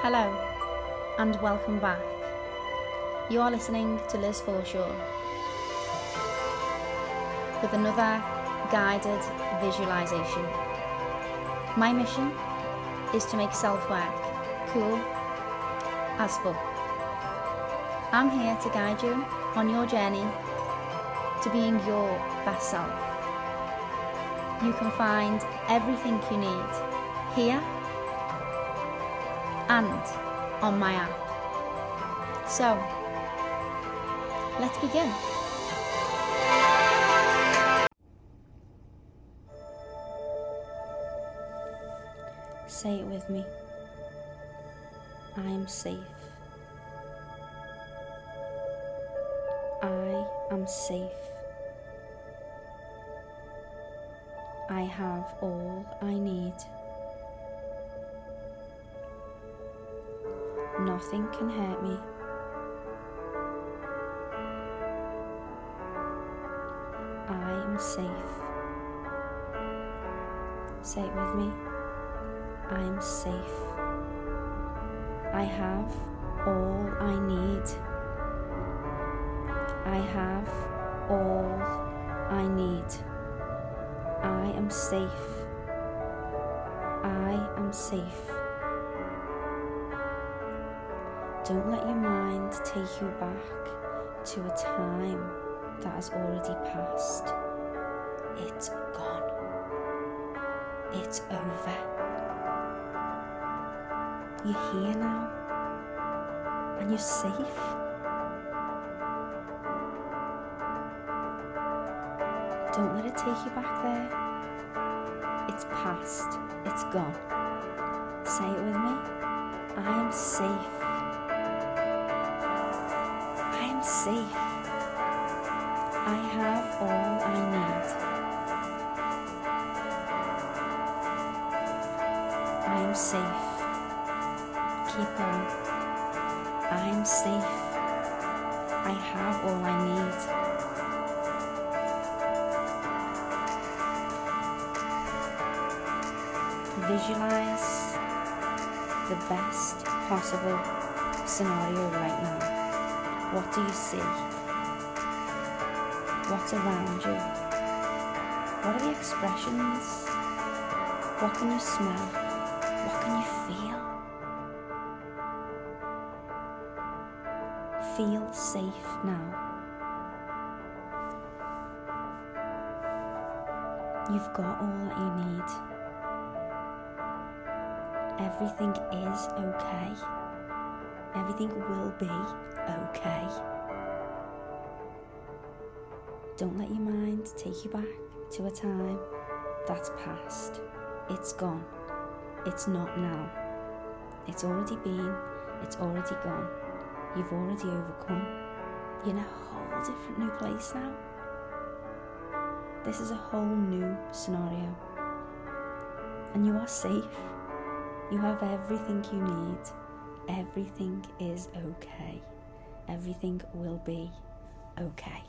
Hello, and welcome back. You are listening to Liz Forshaw with another guided visualization. My mission is to make self work cool as fuck. I'm here to guide you on your journey to being your best self. You can find everything you need here and on my app. So, let's begin. Say it with me. I am safe. I am safe. I have all I need. Nothing can hurt me. I am safe. Say it with me. I am safe. I have all I need. I have all I need. I am safe. I am safe. Don't let your mind take you back to a time that has already passed. It's gone. It's over. You're here now. And you're safe. Don't let it take you back there. It's past. It's gone. Say it with me. I am safe. Am safe. I have all I need. I am safe. Keep going. I am safe. I have all I need. Visualize the best possible scenario right now. What do you see? What's around you? What are the expressions? What can you smell? What can you feel? Feel safe now. You've got all that you need. Everything is okay. Everything will be okay. Don't let your mind take you back to a time that's past. It's gone. It's not now. It's already been. It's already gone. You've already overcome. You're in a whole different new place now. This is a whole new scenario. And you are safe. You have everything you need. Everything is okay. Everything will be okay.